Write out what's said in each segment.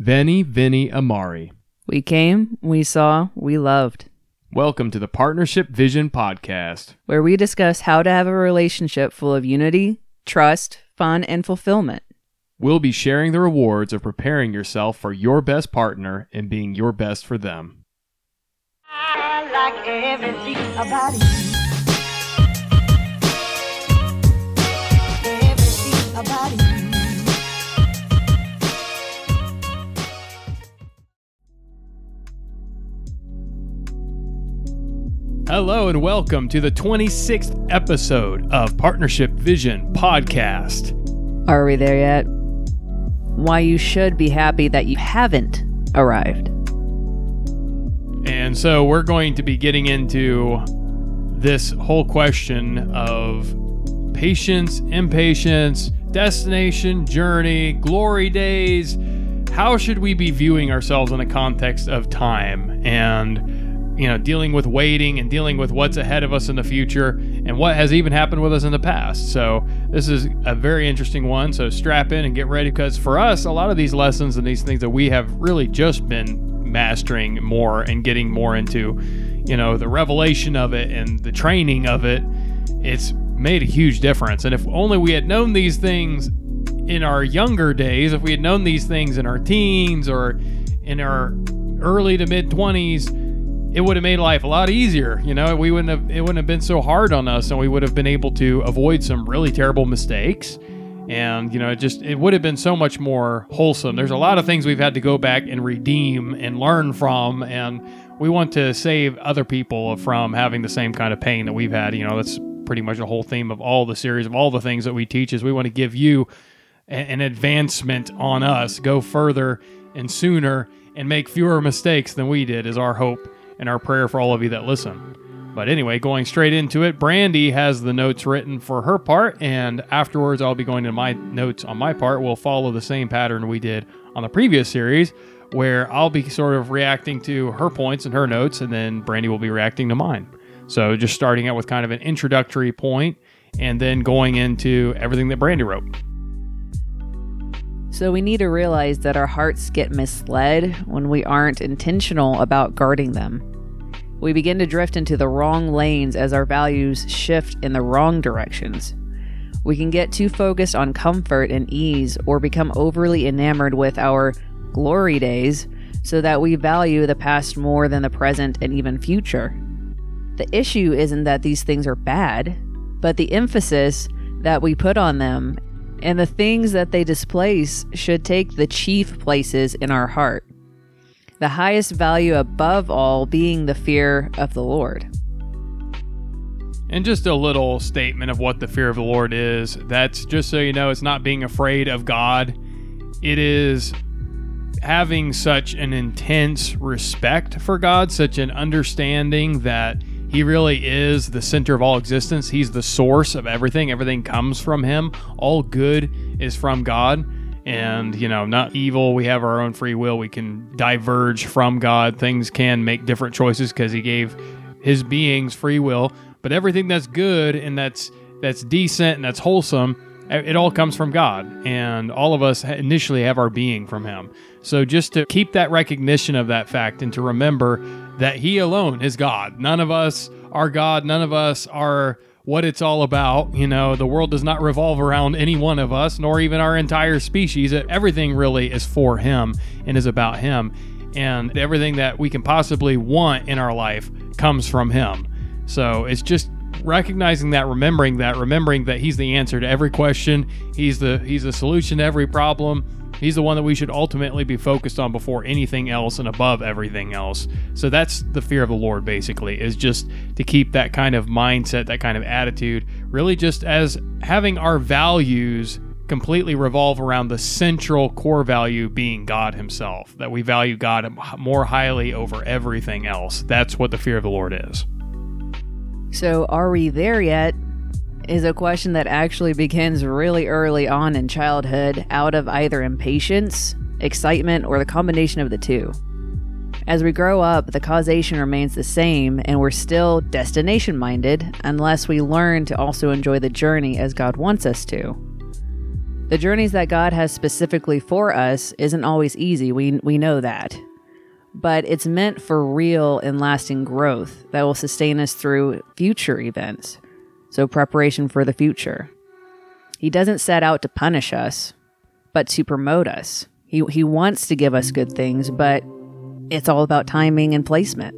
Veni Vini Amari. We came, we saw, we loved, Welcome to the Partnership Vision Podcast. where we discuss how to have a relationship full of unity, trust, fun, and fulfillment. We'll be sharing the rewards of preparing yourself for your best partner and being your best for them. I like everything about you. Everything about you. Hello and welcome to the 26th episode of Partnership Vision Podcast. Are we there yet? Why you should be happy that you haven't arrived. And so we're going to be getting into this whole question of patience, impatience, destination, journey, glory days. How should we be viewing ourselves in the context of time and you know dealing with waiting and dealing with what's ahead of us in the future and what has even happened with us in the past. So this is a very interesting one. So strap in and get ready because for us a lot of these lessons and these things that we have really just been mastering more and getting more into, you know, the revelation of it and the training of it, it's made a huge difference. And if only we had known these things in our younger days, if we had known these things in our teens or in our early to mid 20s, it would have made life a lot easier. You know, we wouldn't have it wouldn't have been so hard on us and we would have been able to avoid some really terrible mistakes. And you know it just it would have been so much more wholesome. There's a lot of things we've had to go back and redeem and learn from and we want to save other people from having the same kind of pain that we've had. You know that's pretty much the whole theme of all the series of all the things that we teach is we want to give you an advancement on us. Go further and sooner and make fewer mistakes than we did is our hope and our prayer for all of you that listen but anyway, going straight into it, Brandy has the notes written for her part, and afterwards I'll be going to my notes on my part. We'll follow the same pattern we did on the previous series, where I'll be sort of reacting to her points and her notes, and then Brandy will be reacting to mine. So just starting out with kind of an introductory point, and then going into everything that Brandy wrote. So we need to realize that our hearts get misled when we aren't intentional about guarding them. We begin to drift into the wrong lanes as our values shift in the wrong directions. We can get too focused on comfort and ease or become overly enamored with our glory days so that we value the past more than the present and even future. The issue isn't that these things are bad, but the emphasis that we put on them and the things that they displace should take the chief places in our heart. The highest value above all being the fear of the Lord. And just a little statement of what the fear of the Lord is. That's just so you know, it's not being afraid of God. It is having such an intense respect for God, such an understanding that He really is the center of all existence. He's the source of everything. Everything comes from Him. All good is from God. And, you know, not evil. We have our own free will. We can diverge from God. Things can make different choices because He gave His beings free will. But everything that's good and that's that's decent and that's wholesome it all comes from God, and all of us initially have our being from Him. So just to keep that recognition of that fact and to remember that He alone is God. None of us are God. None of us are what it's all about. You know, the world does not revolve around any one of us, nor even our entire species. Everything really is for Him and is about Him. And everything that we can possibly want in our life comes from Him. So it's just recognizing that remembering that remembering that he's the answer to every question he's the he's the solution to every problem he's the one that we should ultimately be focused on before anything else and above everything else. So that's the fear of the lord basically is just to keep that kind of mindset that kind of attitude really just as having our values completely revolve around the central core value being god himself that we value god more highly over everything else. That's what the fear of the lord is. So, are we there yet? Is a question that actually begins really early on in childhood out of either impatience, excitement, or the combination of the two. As we grow up, the causation remains the same, and we're still destination minded unless we learn to also enjoy the journey as God wants us to. The journeys that God has specifically for us isn't always easy. We we know that. But it's meant for real and lasting growth that will sustain us through future events. So preparation for the future. He doesn't set out to punish us, but to promote us. He he wants to give us good things, but it's all about timing and placement.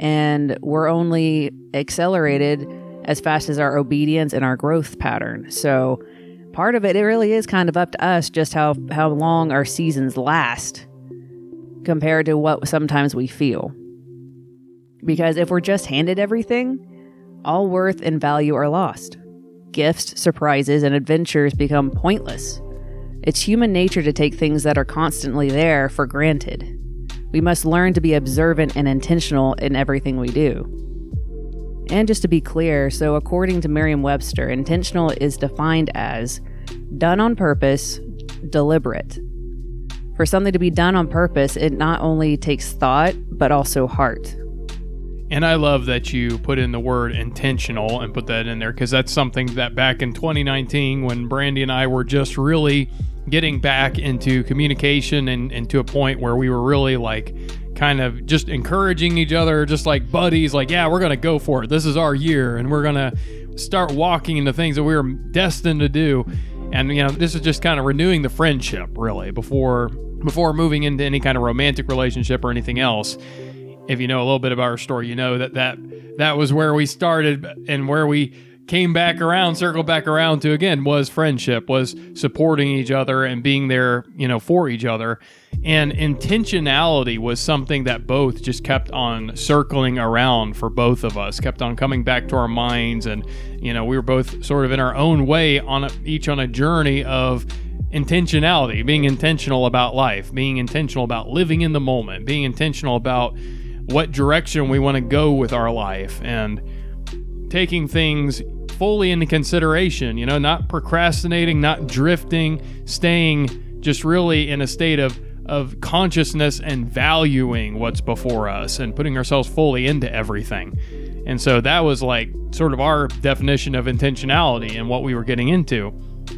And we're only accelerated as fast as our obedience and our growth pattern. So part of it, it really is kind of up to us just how, how long our seasons last compared to what sometimes we feel. Because if we're just handed everything, all worth and value are lost. Gifts, surprises, and adventures become pointless. It's human nature to take things that are constantly there for granted. We must learn to be observant and intentional in everything we do. And just to be clear, so according to Merriam Webster, intentional is defined as done on purpose, deliberate. For something to be done on purpose, it not only takes thought, but also heart. And I love that you put in the word intentional and put that in there because that's something that back in 2019, when Brandy and I were just really getting back into communication and, and to a point where we were really like kind of just encouraging each other, just like buddies, like, yeah, we're going to go for it. This is our year and we're going to start walking into things that we were destined to do. And, you know, this is just kind of renewing the friendship really before before moving into any kind of romantic relationship or anything else if you know a little bit about our story, you know that that that was where we started and where we came back around, circled back around to again was friendship, was supporting each other and being there, you know, for each other. And intentionality was something that both just kept on circling around for both of us, kept on coming back to our minds. And, you know, we were both sort of in our own way on a, each on a journey of intentionality, being intentional about life, being intentional about living in the moment, being intentional about what direction we want to go with our life and taking things fully into consideration, you know, not procrastinating, not drifting, staying just really in a state of of consciousness and valuing what's before us and putting ourselves fully into everything. And so that was like sort of our definition of intentionality and what we were getting into.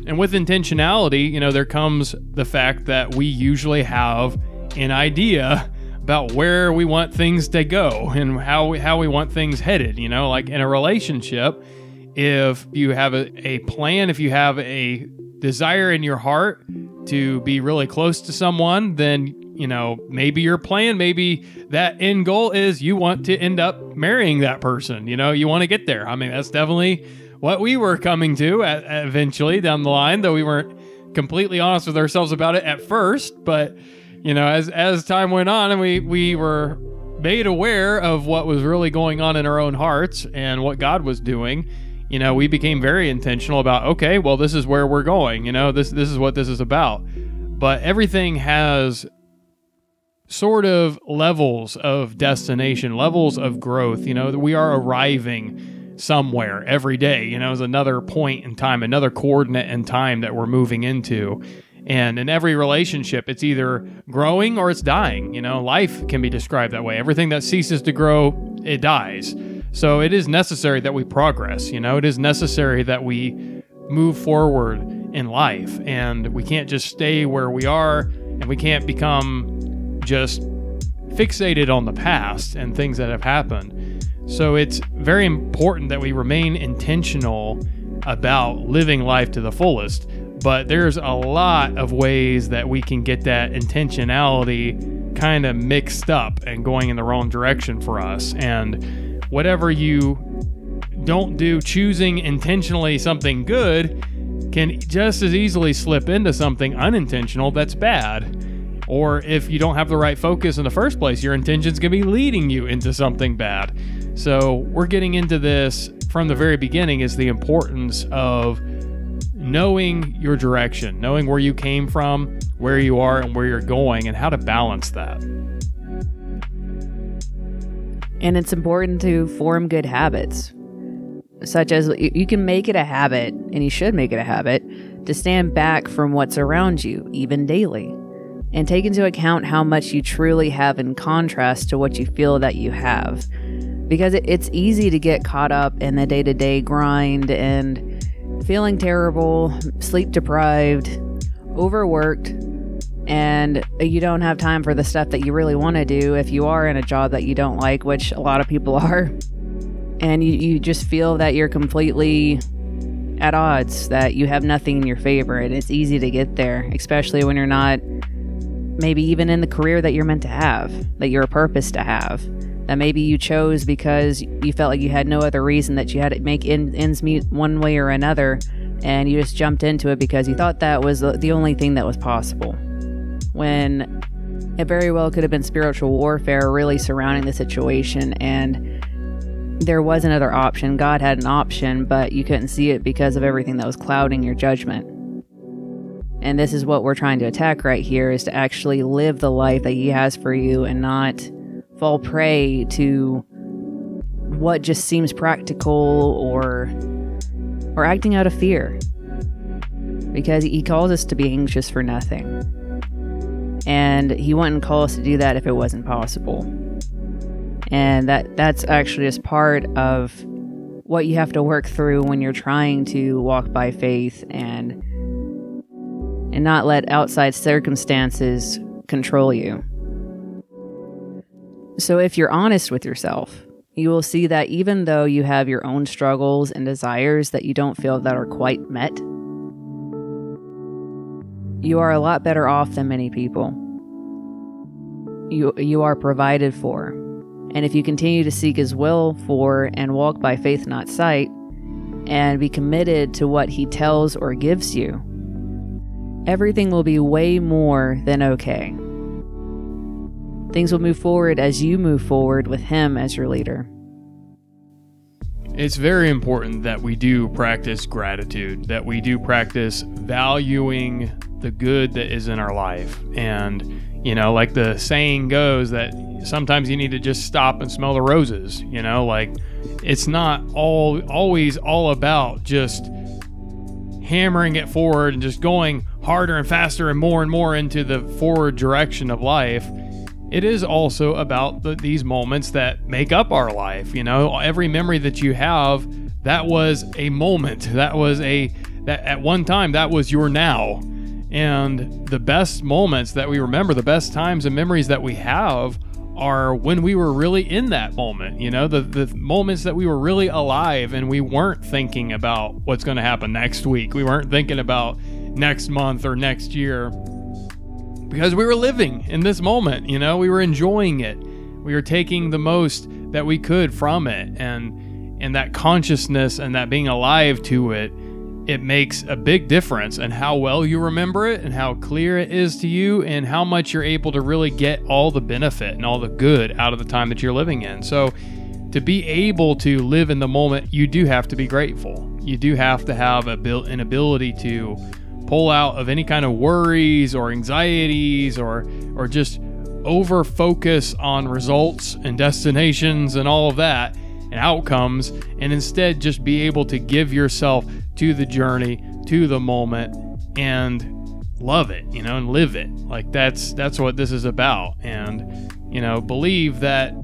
And with intentionality, you know, there comes the fact that we usually have an idea about where we want things to go and how we, how we want things headed. You know, like in a relationship, if you have a, a plan, if you have a desire in your heart to be really close to someone, then you know maybe your plan, maybe that end goal is you want to end up marrying that person. You know, you want to get there. I mean, that's definitely what we were coming to at, eventually down the line, though we weren't completely honest with ourselves about it at first, but you know, as as time went on and we we were made aware of what was really going on in our own hearts and what God was doing, you know, we became very intentional about okay, well this is where we're going, you know, this this is what this is about. But everything has sort of levels of destination, levels of growth, you know, we are arriving somewhere every day, you know, is another point in time, another coordinate in time that we're moving into. And in every relationship, it's either growing or it's dying. You know, life can be described that way. Everything that ceases to grow, it dies. So it is necessary that we progress. You know, it is necessary that we move forward in life. And we can't just stay where we are and we can't become just fixated on the past and things that have happened. So it's very important that we remain intentional about living life to the fullest but there's a lot of ways that we can get that intentionality kind of mixed up and going in the wrong direction for us. And whatever you don't do, choosing intentionally something good can just as easily slip into something unintentional that's bad. Or if you don't have the right focus in the first place, your intentions can be leading you into something bad. So, we're getting into this from the very beginning is the importance of knowing your direction, knowing where you came from, where you are, and where you're going, and how to balance that. And it's important to form good habits, such as you can make it a habit, and you should make it a habit, to stand back from what's around you, even daily, and take into account how much you truly have in contrast to what you feel that you have. Because it's easy to get caught up in the day to day grind and feeling terrible, sleep deprived, overworked, and you don't have time for the stuff that you really want to do if you are in a job that you don't like, which a lot of people are. And you, you just feel that you're completely at odds, that you have nothing in your favor. And it's easy to get there, especially when you're not maybe even in the career that you're meant to have, that you're purpose to have. That maybe you chose because you felt like you had no other reason that you had to make ends meet one way or another, and you just jumped into it because you thought that was the only thing that was possible when it very well could have been spiritual warfare really surrounding the situation and there was another option. God had an option, but you couldn't see it because of everything that was clouding your judgment. And this is what we're trying to attack right here is to actually live the life that he has for you and not fall prey to what just seems practical or or acting out of fear. Because he calls us to be anxious for nothing and he wouldn't call us to do that if it wasn't possible. And that that's actually just part of what you have to work through when you're trying to walk by faith and and not let outside circumstances control you. So if you're honest with yourself, you will see that even though you have your own struggles and desires that you don't feel that are quite met, you are a lot better off than many people. You, you are provided for. And if you continue to seek His will for and walk by faith, not sight, and be committed to what He tells or gives you, everything will be way more than okay. Things will move forward as you move forward with Him as your leader. It's very important that we do practice gratitude, that we do practice valuing the good that is in our life. And, you know, like the saying goes that sometimes you need to just stop and smell the roses, you know, like it's not all always all about just hammering it forward and just going harder and faster and more and more into the forward direction of life. It is also about the, these moments that make up our life. You know, every memory that you have, that was a moment. That was a that at one time that was your now and the best moments that we remember, the best times and memories that we have are when we were really in that moment, you know, the, the moments that we were really alive and we weren't thinking about what's going to happen next week. We weren't thinking about next month or next year because we were living in this moment, you know, we were enjoying it. We were taking the most that we could from it and and that consciousness and that being alive to it it makes a big difference in how well you remember it and how clear it is to you and how much you're able to really get all the benefit and all the good out of the time that you're living in. So, to be able to live in the moment, you do have to be grateful. You do have to have a an ability to pull out of any kind of worries or anxieties or or just over focus on results and destinations and all of that and outcomes and instead just be able to give yourself to the journey, to the moment, and love it, you know, and live it. Like that's that's what this is about. And you know, believe that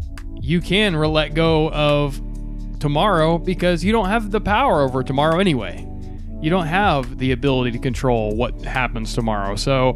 you can let go of tomorrow because you don't have the power over tomorrow anyway. You don't have the ability to control what happens tomorrow. So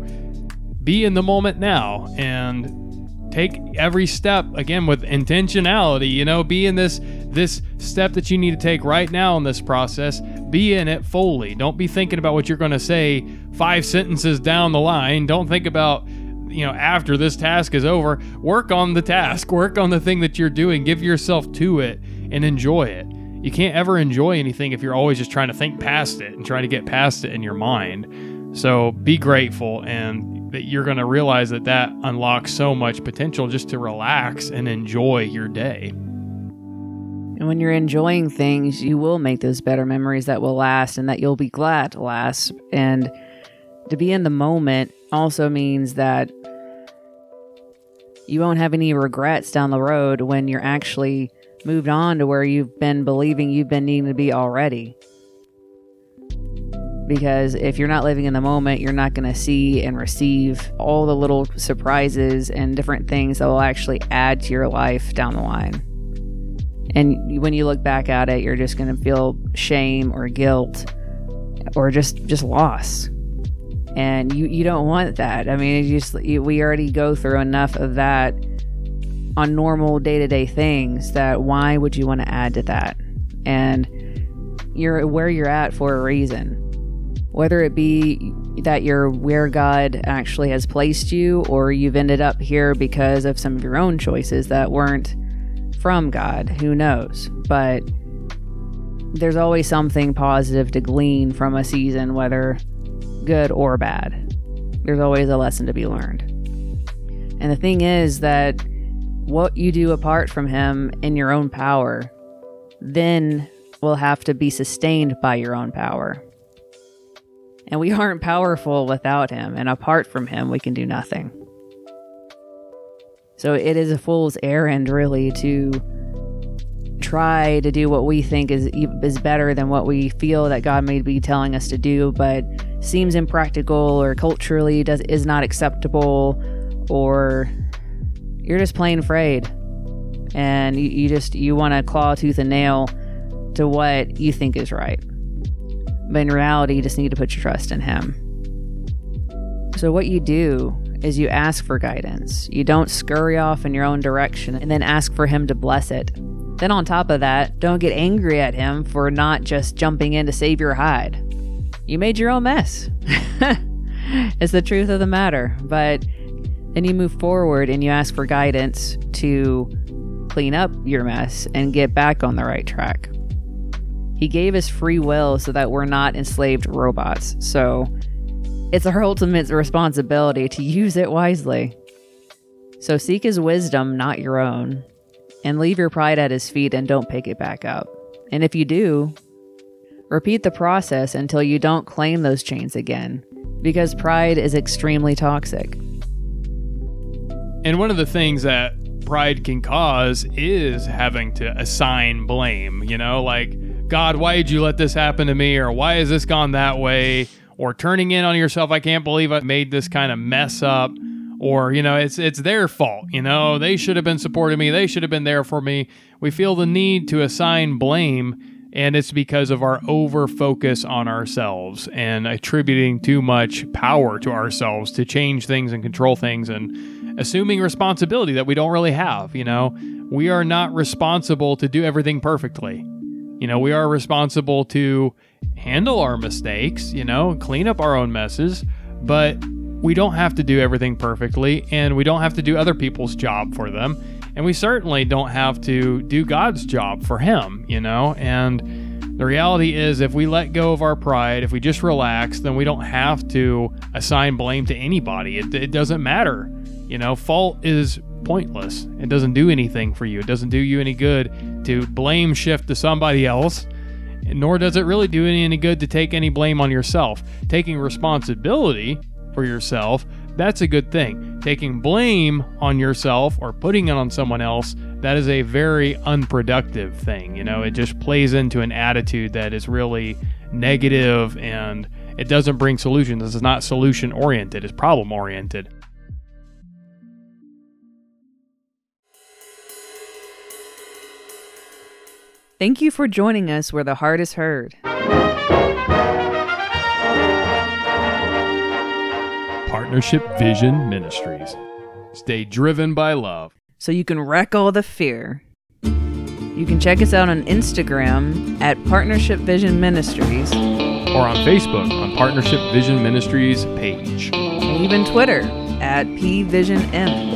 be in the moment now and take every step again with intentionality you know be in this this step that you need to take right now in this process. Be in it fully. Don't be thinking about what you're going to say five sentences down the line. Don't think about you know after this task is over work on the task work on the thing that you're doing. Give yourself to it and enjoy it you can't ever enjoy anything if you're always just trying to think past it and trying to get past it in your mind so be grateful and that you're going to realize that that unlocks so much potential just to relax and enjoy your day. And when you're enjoying things, you will make those better memories that will last and that you'll be glad to last. And to be in the moment also means that you won't have any regrets down the road when you're actually moved on to where you've been believing you've been needing to be already because if you're not living in the moment, you're not going to see and receive all the little surprises and different things that will actually add to your life down the line. And when you look back at it, you're just going to feel shame or guilt or just just loss. And you you don't want that. I mean, just you, we already go through enough of that on normal day-to-day things that why would you want to add to that? And you're where you're at for a reason. Whether it be that you're where God actually has placed you, or you've ended up here because of some of your own choices that weren't from God, who knows? But there's always something positive to glean from a season, whether good or bad. There's always a lesson to be learned. And the thing is that what you do apart from Him in your own power, then will have to be sustained by your own power. And we aren't powerful without Him, and apart from Him, we can do nothing. So it is a fool's errand, really, to try to do what we think is is better than what we feel that God may be telling us to do, but seems impractical or culturally does is not acceptable, or you're just plain afraid, and you, you just you want to claw tooth and nail to what you think is right. But in reality, you just need to put your trust in Him. So, what you do is you ask for guidance. You don't scurry off in your own direction and then ask for Him to bless it. Then, on top of that, don't get angry at Him for not just jumping in to save your hide. You made your own mess. it's the truth of the matter. But then you move forward and you ask for guidance to clean up your mess and get back on the right track. He gave us free will so that we're not enslaved robots. So it's our ultimate responsibility to use it wisely. So seek his wisdom, not your own, and leave your pride at his feet and don't pick it back up. And if you do, repeat the process until you don't claim those chains again, because pride is extremely toxic. And one of the things that pride can cause is having to assign blame, you know, like God, why did you let this happen to me? Or why has this gone that way? Or turning in on yourself, I can't believe I made this kind of mess up. Or, you know, it's it's their fault, you know, they should have been supporting me, they should have been there for me. We feel the need to assign blame, and it's because of our over focus on ourselves and attributing too much power to ourselves to change things and control things and assuming responsibility that we don't really have, you know. We are not responsible to do everything perfectly. You know, we are responsible to handle our mistakes, you know, clean up our own messes, but we don't have to do everything perfectly and we don't have to do other people's job for them. And we certainly don't have to do God's job for Him, you know? And the reality is, if we let go of our pride, if we just relax, then we don't have to assign blame to anybody. It, it doesn't matter. You know, fault is pointless. It doesn't do anything for you. It doesn't do you any good to blame shift to somebody else, nor does it really do any, any good to take any blame on yourself. Taking responsibility for yourself, that's a good thing. Taking blame on yourself or putting it on someone else, that is a very unproductive thing. You know, it just plays into an attitude that is really negative and it doesn't bring solutions. Is not solution oriented, it's problem oriented. Thank you for joining us where the heart is heard. Partnership Vision Ministries. Stay driven by love. So you can wreck all the fear. You can check us out on Instagram at Partnership Vision Ministries Or on Facebook on Partnership Vision Ministries page. and even Twitter at PVisionM.